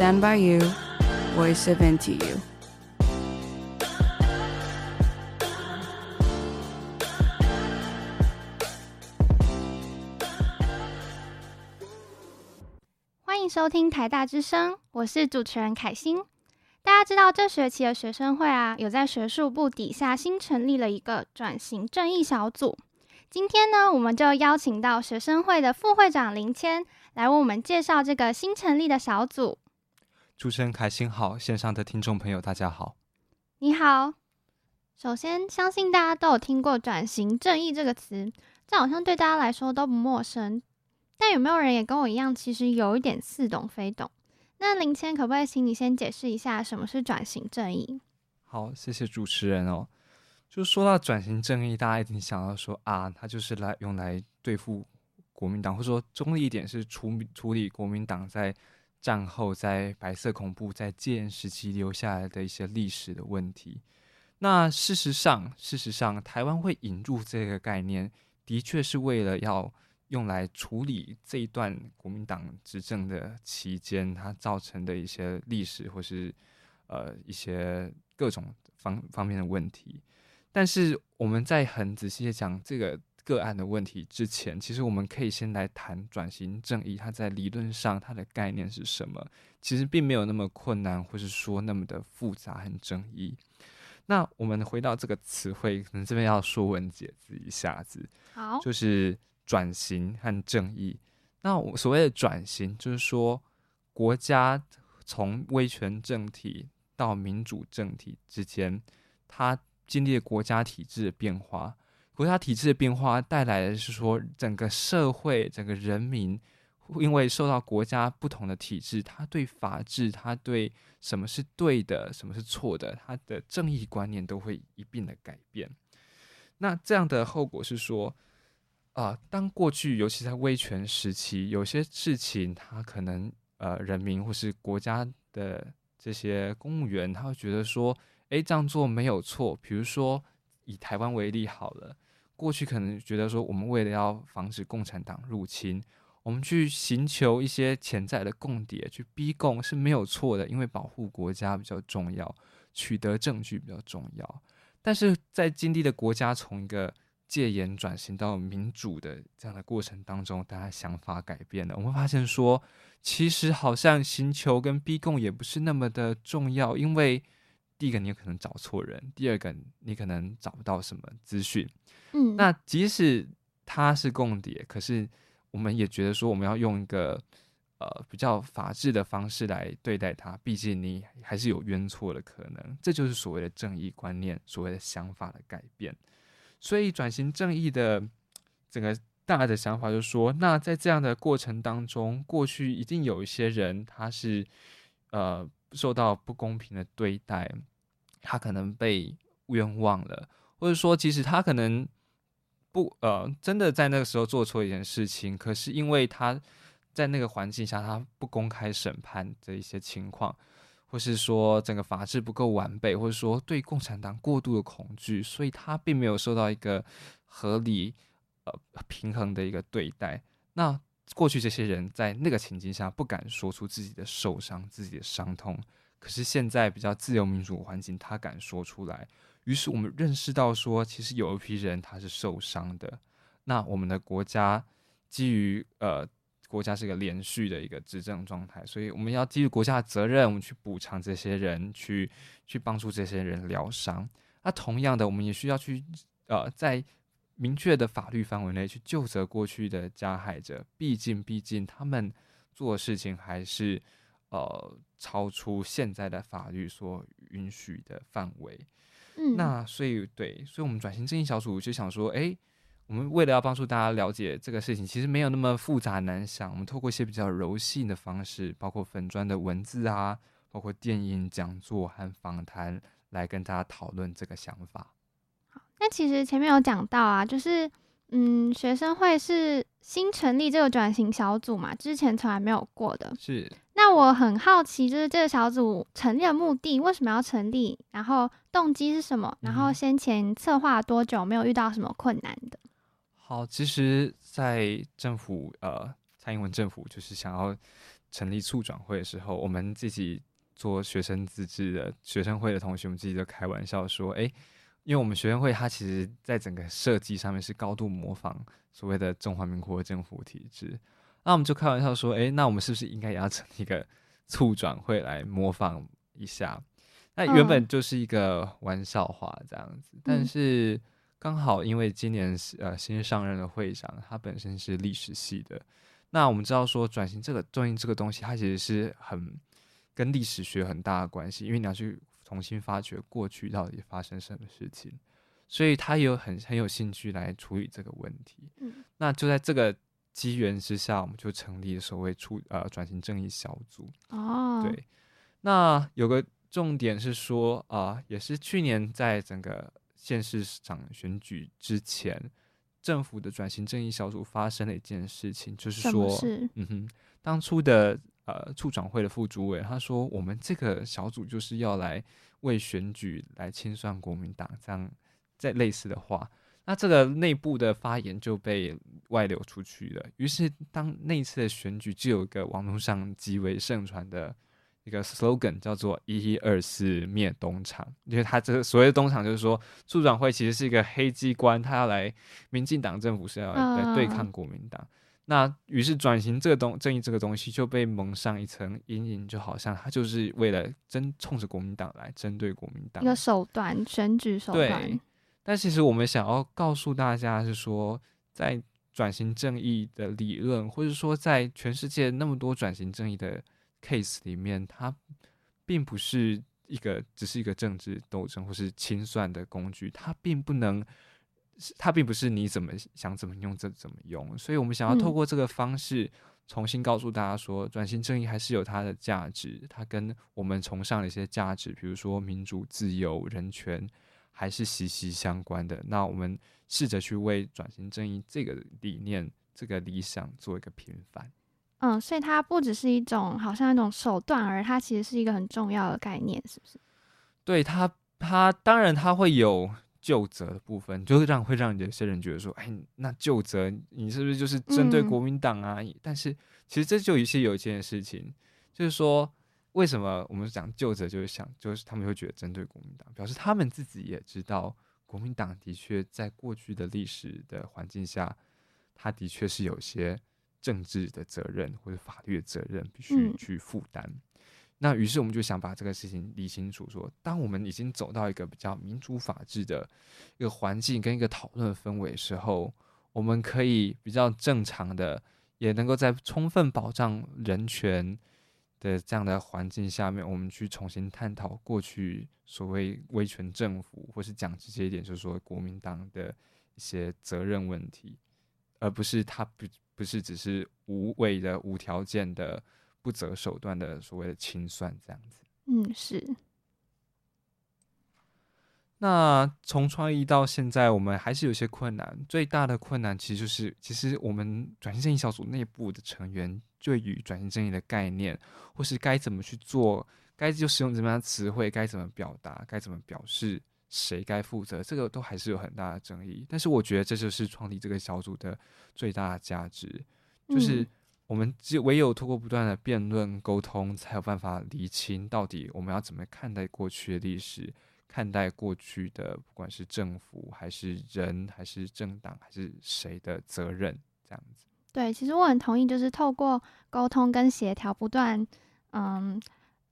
Stand by you, voice of into you.。欢迎收听台大之声，我是主持人凯欣。大家知道这学期的学生会啊，有在学术部底下新成立了一个转型正义小组。今天呢，我们就邀请到学生会的副会长林谦来为我们介绍这个新成立的小组。主持人凯欣好，线上的听众朋友大家好。你好。首先，相信大家都有听过“转型正义”这个词，这好像对大家来说都不陌生。但有没有人也跟我一样，其实有一点似懂非懂？那林谦，可不可以请你先解释一下什么是转型正义？好，谢谢主持人哦。就说到转型正义，大家一定想到说啊，它就是来用来对付国民党，或者说中立一点是处处理国民党在战后在白色恐怖在戒严时期留下来的一些历史的问题。那事实上，事实上，台湾会引入这个概念，的确是为了要用来处理这一段国民党执政的期间，它造成的一些历史或是呃一些各种方方面的问题。但是我们在很仔细的讲这个个案的问题之前，其实我们可以先来谈转型正义，它在理论上它的概念是什么？其实并没有那么困难，或是说那么的复杂和争议。那我们回到这个词汇，可能这边要说文解字一下子，好，就是转型和正义。那我所谓的转型，就是说国家从威权政体到民主政体之间，它。经历了国家体制的变化，国家体制的变化带来的是说，整个社会、整个人民，因为受到国家不同的体制，他对法治、他对什么是对的、什么是错的，他的正义观念都会一并的改变。那这样的后果是说，啊、当过去尤其在威权时期，有些事情他可能呃，人民或是国家的这些公务员，他会觉得说。诶，这样做没有错。比如说，以台湾为例好了，过去可能觉得说，我们为了要防止共产党入侵，我们去寻求一些潜在的共谍，去逼供是没有错的，因为保护国家比较重要，取得证据比较重要。但是在经历的国家从一个戒严转型到民主的这样的过程当中，大家想法改变了，我们发现说，其实好像寻求跟逼供也不是那么的重要，因为。第一个，你有可能找错人；第二个，你可能找不到什么资讯。嗯，那即使他是共谍，可是我们也觉得说，我们要用一个呃比较法治的方式来对待他。毕竟你还是有冤错的可能，这就是所谓的正义观念，所谓的想法的改变。所以，转型正义的整个大的想法就是说，那在这样的过程当中，过去一定有一些人他是呃受到不公平的对待。他可能被冤枉了，或者说，其实他可能不呃，真的在那个时候做错一件事情，可是因为他在那个环境下，他不公开审判的一些情况，或是说整个法制不够完备，或者说对共产党过度的恐惧，所以他并没有受到一个合理呃平衡的一个对待。那过去这些人在那个情境下不敢说出自己的受伤、自己的伤痛。可是现在比较自由民主环境，他敢说出来。于是我们认识到说，其实有一批人他是受伤的。那我们的国家基于呃，国家是一个连续的一个执政状态，所以我们要基于国家的责任，我们去补偿这些人，去去帮助这些人疗伤。那同样的，我们也需要去呃，在明确的法律范围内去救责过去的加害者。毕竟，毕竟他们做事情还是。呃，超出现在的法律所允许的范围，嗯，那所以对，所以我们转型正义小组就想说，哎、欸，我们为了要帮助大家了解这个事情，其实没有那么复杂难想，我们透过一些比较柔性的方式，包括粉砖的文字啊，包括电影讲座和访谈，来跟大家讨论这个想法。好，那其实前面有讲到啊，就是嗯，学生会是新成立这个转型小组嘛，之前从来没有过的，是。那我很好奇，就是这个小组成立的目的，为什么要成立？然后动机是什么？然后先前策划多久？没有遇到什么困难的？好，其实，在政府呃，蔡英文政府就是想要成立促转会的时候，我们自己做学生自治的学生会的同学，我们自己就开玩笑说：“哎，因为我们学生会它其实在整个设计上面是高度模仿所谓的中华民国政府体制。”那我们就开玩笑说：“哎，那我们是不是应该也要成立一个促转会来模仿一下？”那原本就是一个玩笑话这样子，嗯、但是刚好因为今年呃新上任的会长，他本身是历史系的。那我们知道说转型这个正义这个东西，它其实是很跟历史学很大的关系，因为你要去重新发掘过去到底发生什么事情，所以他也有很很有兴趣来处理这个问题。嗯，那就在这个机缘之下，我们就成立了所谓出呃转型正义小组。哦，对，那有个重点是说啊、呃，也是去年在整个县市长选举之前。政府的转型正义小组发生了一件事情，就是说，嗯哼，当初的呃处长会的副主委他说，我们这个小组就是要来为选举来清算国民党，这样在类似的话，那这个内部的发言就被外流出去了。于是，当那一次的选举就有一个网络上极为盛传的。一个 slogan 叫做“一一二四灭东厂”，因为他这个所谓的东厂就是说，促转会其实是一个黑机关，他要来民进党政府是要来对抗国民党。Uh. 那于是转型这个东正义这个东西就被蒙上一层阴影，就好像他就是为了针冲着国民党来针对国民党，一个手段，选举手段。对，但其实我们想要告诉大家是说，在转型正义的理论，或者说在全世界那么多转型正义的。case 里面，它并不是一个只是一个政治斗争或是清算的工具，它并不能，它并不是你怎么想怎么用就怎么用。所以我们想要透过这个方式，重新告诉大家说，转型正义还是有它的价值，它跟我们崇尚的一些价值，比如说民主、自由、人权，还是息息相关的。那我们试着去为转型正义这个理念、这个理想做一个平反。嗯，所以它不只是一种好像一种手段，而它其实是一个很重要的概念，是不是？对它，它当然它会有旧责的部分，就是让会让有些人觉得说，哎，那旧责你是不是就是针对国民党啊？嗯、但是其实这就有一些有一件事情，就是说为什么我们讲旧者，就是想就是他们会觉得针对国民党，表示他们自己也知道国民党的确在过去的历史的环境下，他的确是有些。政治的责任或者法律的责任必须去负担。嗯、那于是我们就想把这个事情理清楚说，说当我们已经走到一个比较民主法治的一个环境跟一个讨论氛围的时候，我们可以比较正常的，也能够在充分保障人权的这样的环境下面，我们去重新探讨过去所谓威权政府，或是讲直接一点，就是说国民党的一些责任问题，而不是他不。不是只是无谓的、无条件的、不择手段的所谓的清算这样子。嗯，是。那从创立到现在，我们还是有些困难。最大的困难其实就是，其实我们转型正义小组内部的成员对于转型正义的概念，或是该怎么去做，该就使用怎么样的词汇，该怎么表达，该怎么表示。谁该负责？这个都还是有很大的争议。但是我觉得这就是创立这个小组的最大的价值，就是我们只有唯有通过不断的辩论沟通，才有办法厘清到底我们要怎么看待过去的历史，看待过去的不管是政府还是人还是政党还是谁的责任，这样子。对，其实我很同意，就是透过沟通跟协调，不断嗯，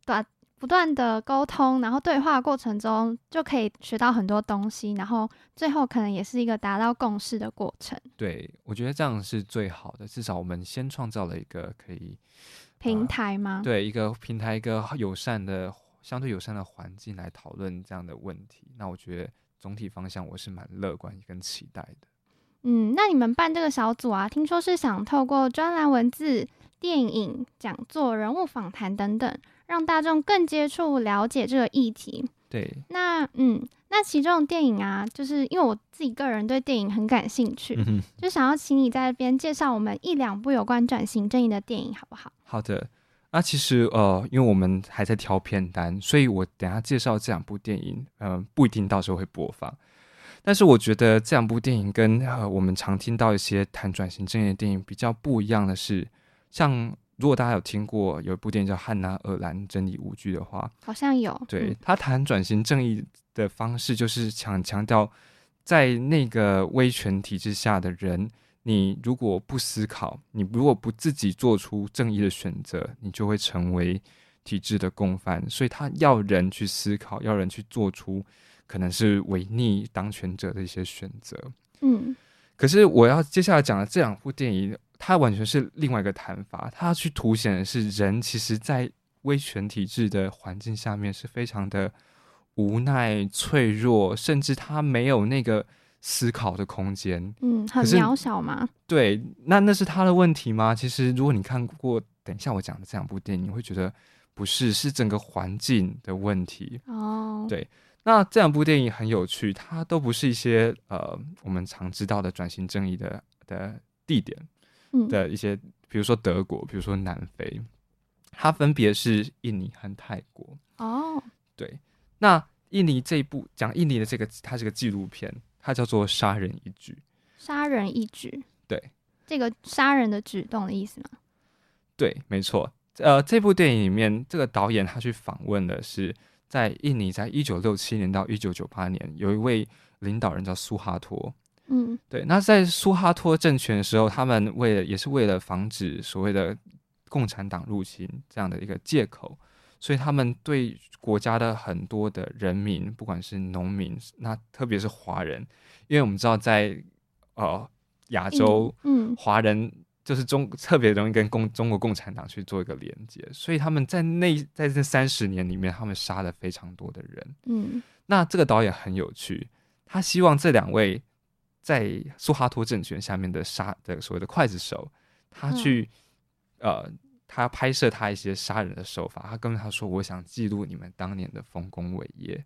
短。不断的沟通，然后对话过程中就可以学到很多东西，然后最后可能也是一个达到共识的过程。对，我觉得这样是最好的，至少我们先创造了一个可以平台吗？呃，对，一个平台，一个友善的、相对友善的环境来讨论这样的问题。那我觉得总体方向我是蛮乐观跟期待的。嗯，那你们办这个小组啊，听说是想透过专栏文字、电影、讲座、人物访谈等等。让大众更接触、了解这个议题。对，那嗯，那其中的电影啊，就是因为我自己个人对电影很感兴趣，嗯、就想要请你在这边介绍我们一两部有关转型正义的电影，好不好？好的。那其实呃，因为我们还在挑片单，所以我等下介绍这两部电影，嗯、呃，不一定到时候会播放。但是我觉得这两部电影跟呃我们常听到一些谈转型正义的电影比较不一样的是，像。如果大家有听过有一部电影叫《汉娜·尔兰：真理无惧》的话，好像有。对，他谈转型正义的方式，就是强强调，在那个威权体制下的人，你如果不思考，你如果不自己做出正义的选择，你就会成为体制的共犯。所以他要人去思考，要人去做出可能是违逆当权者的一些选择。嗯。可是我要接下来讲的这两部电影，它完全是另外一个谈法。它去凸显的是人其实，在威权体制的环境下面是非常的无奈、脆弱，甚至他没有那个思考的空间。嗯，很渺小吗？对，那那是他的问题吗？其实，如果你看过，等一下我讲的这两部电影，你会觉得不是，是整个环境的问题。哦，对。那这两部电影很有趣，它都不是一些呃我们常知道的转型正义的的地点的一些，嗯、比如说德国，比如说南非，它分别是印尼和泰国。哦，对，那印尼这一部讲印尼的这个，它是个纪录片，它叫做《杀人一举》。杀人一举，对，这个杀人的举动的意思吗？对，没错。呃，这部电影里面，这个导演他去访问的是。在印尼，在一九六七年到一九九八年，有一位领导人叫苏哈托。嗯，对。那在苏哈托政权的时候，他们为了也是为了防止所谓的共产党入侵这样的一个借口，所以他们对国家的很多的人民，不管是农民，那特别是华人，因为我们知道在呃亚洲，嗯，华人。就是中特别容易跟共中国共产党去做一个连接，所以他们在那在这三十年里面，他们杀了非常多的人。嗯，那这个导演很有趣，他希望这两位在苏哈托政权下面的杀的所谓的刽子手，他去、嗯、呃，他拍摄他一些杀人的手法，他跟他说：“我想记录你们当年的丰功伟业。”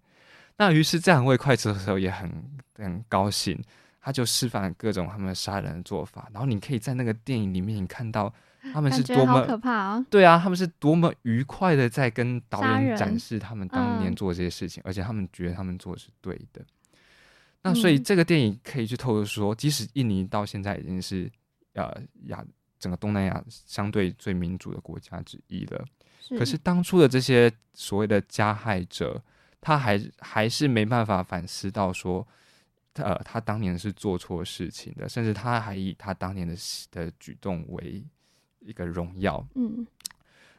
那于是这两位刽子手也很很高兴。他就示范各种他们杀人的做法，然后你可以在那个电影里面你看到他们是多么可怕哦。对啊，他们是多么愉快的在跟导演展示他们当年做这些事情，而且他们觉得他们做的是对的。那所以这个电影可以去透露说，即使印尼到现在已经是呃亚整个东南亚相对最民主的国家之一了，可是当初的这些所谓的加害者，他还还是没办法反思到说。呃，他当年是做错事情的，甚至他还以他当年的的举动为一个荣耀。嗯，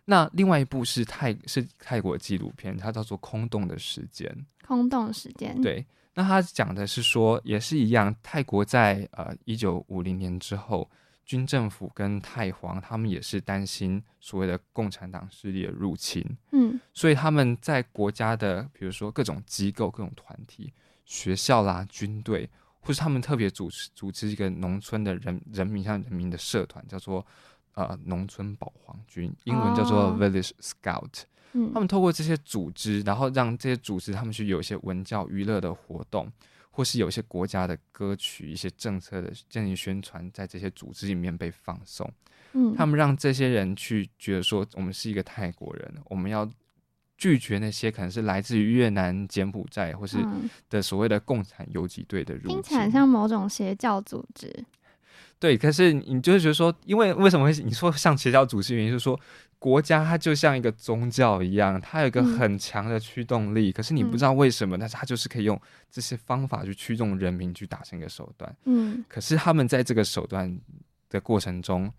那另外一部是泰是泰国纪录片，它叫做《空洞的时间》。空洞时间。对，那他讲的是说，也是一样，泰国在呃一九五零年之后，军政府跟泰皇他们也是担心所谓的共产党势力的入侵。嗯，所以他们在国家的比如说各种机构、各种团体。学校啦，军队，或是他们特别组织组织一个农村的人人民像人民的社团，叫做呃农村保皇军，英文叫做 Village Scout。嗯，他们透过这些组织，然后让这些组织他们去有一些文教娱乐的活动，或是有一些国家的歌曲、一些政策的进行宣传，在这些组织里面被放送。嗯，他们让这些人去觉得说，我们是一个泰国人，我们要。拒绝那些可能是来自于越南、柬埔寨或是的所谓的共产游击队的入侵，听起来像某种邪教组织。对，可是你就是觉得说，因为为什么会你说像邪教组织？原因就是说，国家它就像一个宗教一样，它有一个很强的驱动力。嗯、可是你不知道为什么，但是它就是可以用这些方法去驱动人民去达成一个手段。嗯，可是他们在这个手段的过程中。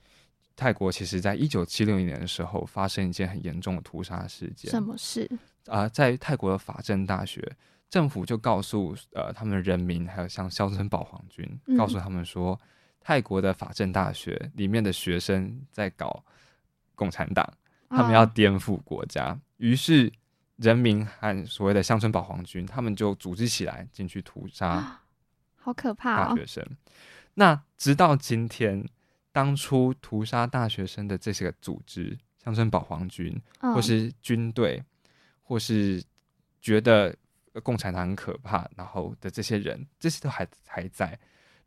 泰国其实，在一九七六年的时候，发生一件很严重的屠杀事件。什么事？啊、呃，在泰国的法政大学，政府就告诉呃他们人民，还有像乡村保皇军，嗯、告诉他们说，泰国的法政大学里面的学生在搞共产党，他们要颠覆国家。哦、于是，人民和所谓的乡村保皇军，他们就组织起来进去屠杀，好可怕！大学生。那直到今天。当初屠杀大学生的这些个组织，乡村保皇军，或是军队，或是觉得共产党很可怕，然后的这些人，这些都还还在。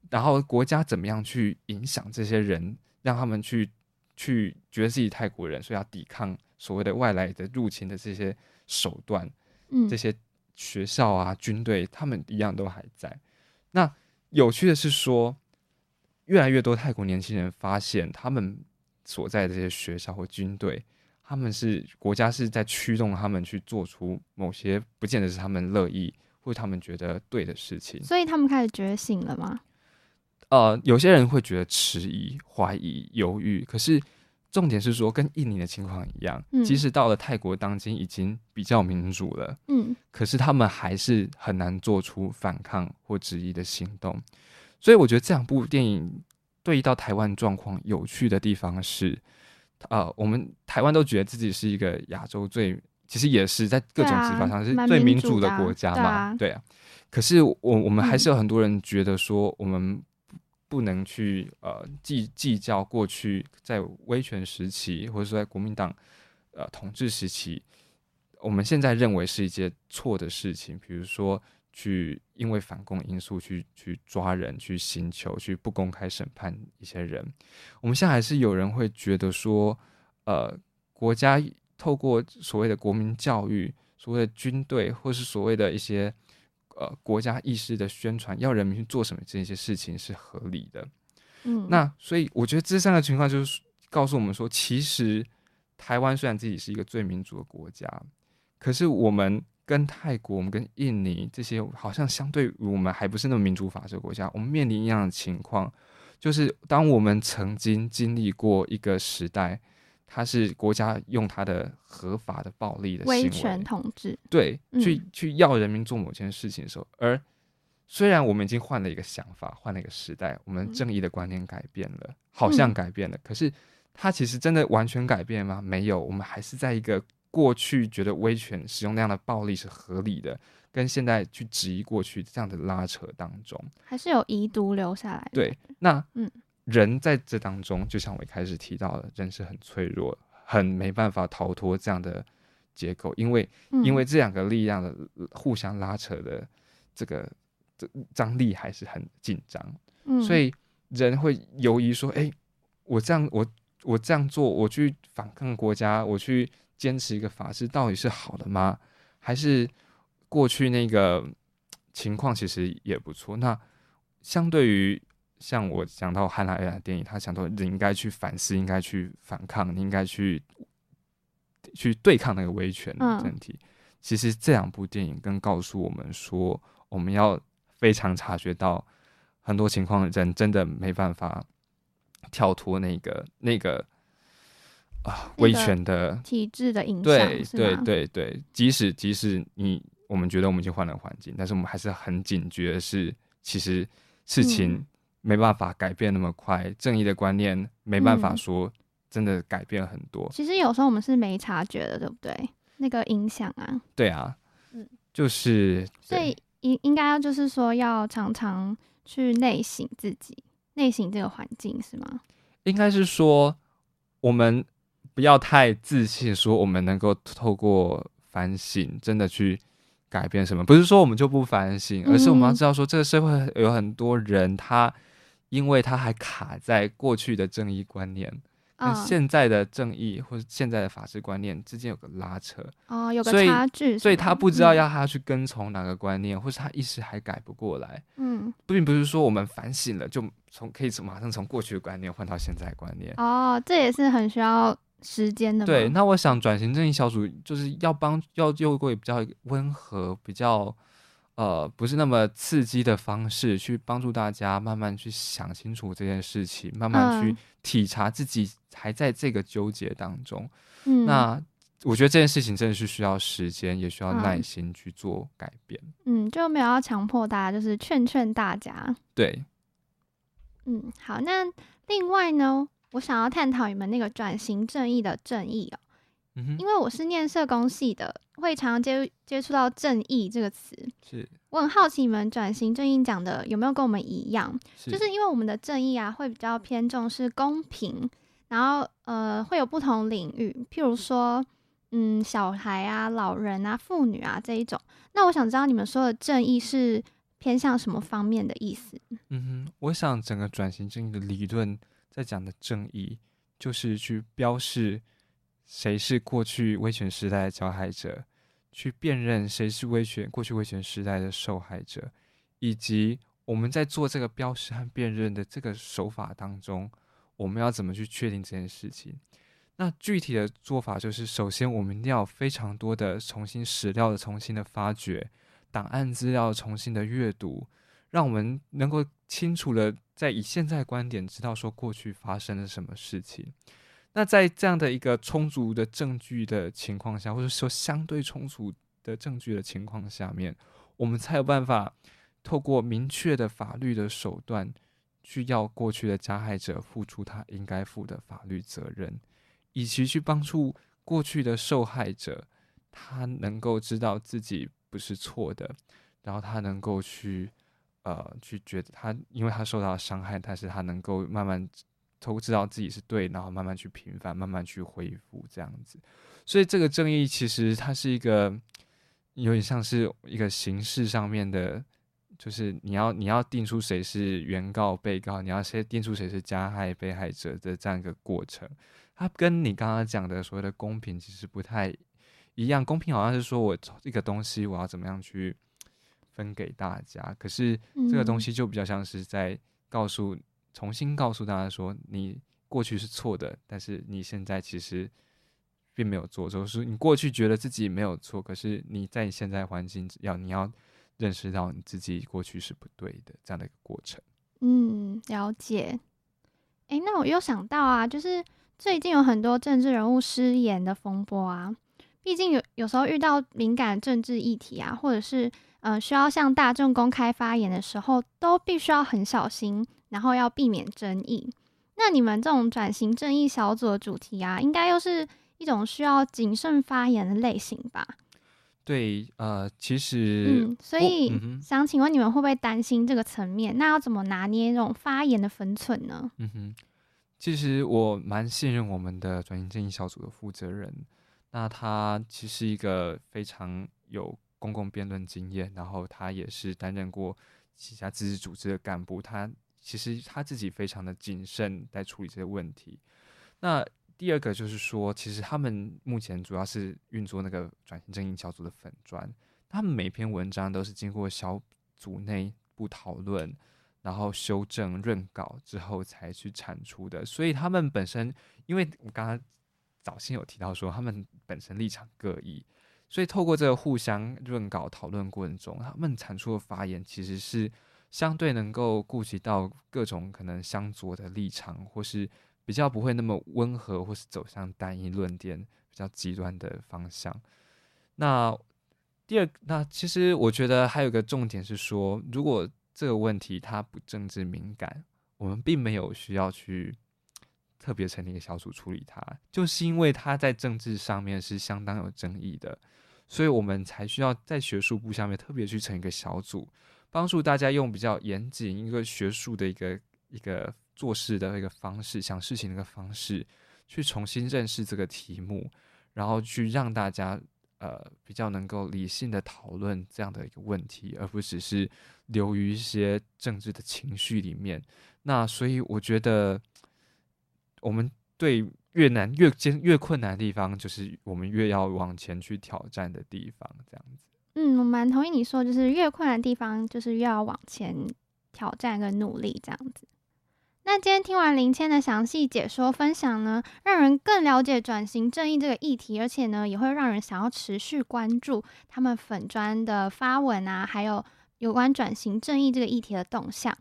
然后国家怎么样去影响这些人，让他们去去觉得自己泰国人，所以要抵抗所谓的外来的入侵的这些手段，嗯，这些学校啊、军队，他们一样都还在。那有趣的是说。越来越多泰国年轻人发现，他们所在的这些学校或军队，他们是国家是在驱动他们去做出某些不见得是他们乐意或他们觉得对的事情。所以他们开始觉醒了吗？呃，有些人会觉得迟疑、怀疑、犹豫，可是。重点是说，跟印尼的情况一样，嗯、即使到了泰国，当今已经比较民主了，嗯，可是他们还是很难做出反抗或质疑的行动。所以，我觉得这两部电影对应到台湾状况有趣的地方是，呃，我们台湾都觉得自己是一个亚洲最，其实也是在各种指法上是最民主的国家嘛，对啊。对啊，可是我我们还是有很多人觉得说我们。不能去呃计计较过去在威权时期，或者说在国民党呃统治时期，我们现在认为是一件错的事情，比如说去因为反共因素去去抓人、去刑求、去不公开审判一些人。我们现在还是有人会觉得说，呃，国家透过所谓的国民教育、所谓的军队，或是所谓的一些。呃，国家意识的宣传，要人民去做什么这些事情是合理的。嗯，那所以我觉得这三个情况就是告诉我们说，其实台湾虽然自己是一个最民主的国家，可是我们跟泰国、我们跟印尼这些好像相对于我们还不是那么民主法治的国家，我们面临一样的情况，就是当我们曾经经历过一个时代。它是国家用它的合法的暴力的威权统治，对，去去要人民做某件事情的时候，而虽然我们已经换了一个想法，换了一个时代，我们正义的观念改变了，好像改变了，可是它其实真的完全改变吗？没有，我们还是在一个过去觉得威权使用那样的暴力是合理的，跟现在去质疑过去这样的拉扯当中，还是有遗毒留下来。对，那嗯。人在这当中，就像我一开始提到的，人是很脆弱，很没办法逃脱这样的结构，因为、嗯、因为这两个力量的互相拉扯的这个这张力还是很紧张，嗯、所以人会犹豫说：“哎、欸，我这样我我这样做，我去反抗国家，我去坚持一个法治，到底是好的吗？还是过去那个情况其实也不错？那相对于。”像我讲到汉娜·艾拉电影，他讲到你应该去反思，应该去反抗，你应该去去对抗那个威权的问题。嗯、其实这两部电影更告诉我们说，我们要非常察觉到很多情况，人真的没办法跳脱那个那个啊威权的体制的影响。对对对对，即使即使你我们觉得我们已经换了环境，但是我们还是很警觉的是，其实事情、嗯。没办法改变那么快，正义的观念没办法说真的改变很多。嗯，其实有时候我们是没察觉的，对不对？那个影响啊，对啊，嗯，就是所以应应该就是说要常常去内省自己，内省这个环境是吗？应该是说我们不要太自信，说我们能够透过反省真的去。改变什么？不是说我们就不反省，而是我们要知道说，这个社会有很多人，他因为他还卡在过去的正义观念，跟现在的正义或者现在的法治观念之间有个拉扯哦，有个差距，所以他不知道要他去跟从哪个观念，或是他一时还改不过来。嗯，并不是说我们反省了就从可以从马上从过去的观念换到现在的观念。哦，这也是很需要。时间的对，那我想转型正义小组就是要帮要用过比较温和、比较呃不是那么刺激的方式，去帮助大家慢慢去想清楚这件事情，慢慢去体察自己还在这个纠结当中。嗯，那我觉得这件事情真的是需要时间，也需要耐心去做改变。嗯，就没有要强迫大家，就是劝劝大家。对，嗯，好，那另外呢？我想要探讨你们那个转型正义的正义哦，因为我是念社工系的，会常常接接触到正义这个词。是，我很好奇你们转型正义讲的有没有跟我们一样？是，就是因为我们的正义啊，会比较偏重是公平，然后呃，会有不同领域，譬如说，嗯，小孩啊、老人啊、妇女啊这一种。那我想知道你们说的正义是偏向什么方面的意思？嗯哼，我想整个转型正义的理论。在讲的正义，就是去标示谁是过去威权时代的加害者，去辨认谁是威权过去威权时代的受害者，以及我们在做这个标识和辨认的这个手法当中，我们要怎么去确定这件事情？那具体的做法就是，首先我们一定要非常多的重新史料的重新的发掘，档案资料重新的阅读，让我们能够清楚的在以现在观点知道说过去发生了什么事情。那在这样的一个充足的证据的情况下，或者说相对充足的证据的情况下面，我们才有办法透过明确的法律的手段，去要过去的加害者付出他应该负的法律责任。以及去帮助过去的受害者，他能够知道自己不是错的，然后他能够去呃去觉得他，因为他受到伤害，但是他能够慢慢都知道自己是对，然后慢慢去平反，慢慢去恢复这样子。所以这个正义其实它是一个有点像是一个形式上面的，就是你要你要定出谁是原告、被告，你要先定出谁是加害被害者的这样一个过程。它跟你刚刚讲的所谓的公平其实不太一样。公平好像是说我一个东西我要怎么样去分给大家，可是这个东西就比较像是在告诉、嗯、重新告诉大家说，你过去是错的，但是你现在其实并没有做错。就是你过去觉得自己没有错，可是你在你现在环境要你要认识到你自己过去是不对的这样的一个过程。嗯，了解。诶，那我又想到啊，就是。最近有很多政治人物失言的风波啊，毕竟有有时候遇到敏感政治议题啊，或者是呃需要向大众公开发言的时候，都必须要很小心，然后要避免争议。那你们这种转型正义小组的主题啊，应该又是一种需要谨慎发言的类型吧？对，呃，其实，嗯，所以想请问你们会不会担心这个层面？那要怎么拿捏这种发言的分寸呢？嗯哼。其实我蛮信任我们的转型正义小组的负责人，那他其实一个非常有公共辩论经验，然后他也是担任过其他自治组织的干部，他其实他自己非常的谨慎在处理这些问题。那第二个就是说，其实他们目前主要是运作那个转型正义小组的粉专，他们每篇文章都是经过小组内部讨论。然后修正润稿之后才去产出的，所以他们本身，因为我刚刚早先有提到说，他们本身立场各异，所以透过这个互相润稿讨论过程中，他们产出的发言其实是相对能够顾及到各种可能相左的立场，或是比较不会那么温和，或是走向单一论点比较极端的方向。那第二，那其实我觉得还有个重点是说，如果这个问题它不政治敏感，我们并没有需要去特别成立一个小组处理它，就是因为它在政治上面是相当有争议的，所以我们才需要在学术部下面特别去成一个小组，帮助大家用比较严谨一个学术的一个一个做事的一个方式，想事情的一个方式，去重新认识这个题目，然后去让大家。呃，比较能够理性的讨论这样的一个问题，而不只是流于一些政治的情绪里面。那所以我觉得，我们对越难越艰越困难的地方，就是我们越要往前去挑战的地方。这样子。嗯，我蛮同意你说，就是越困难的地方，就是越要往前挑战跟努力这样子。那今天听完林谦的详细解说分享呢，让人更了解转型正义这个议题，而且呢，也会让人想要持续关注他们粉砖的发文啊，还有有关转型正义这个议题的动向。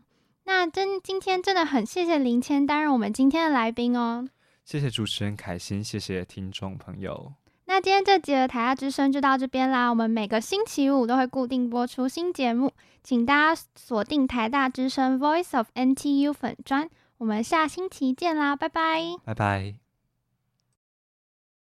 那真今天真的很谢谢林谦担任我们今天的来宾哦。谢谢主持人凯欣，谢谢听众朋友。那今天这集的台大之声就到这边啦。我们每个星期五都会固定播出新节目，请大家锁定台大之声 Voice of NTU 粉专。我们下星期见啦，拜拜，拜拜。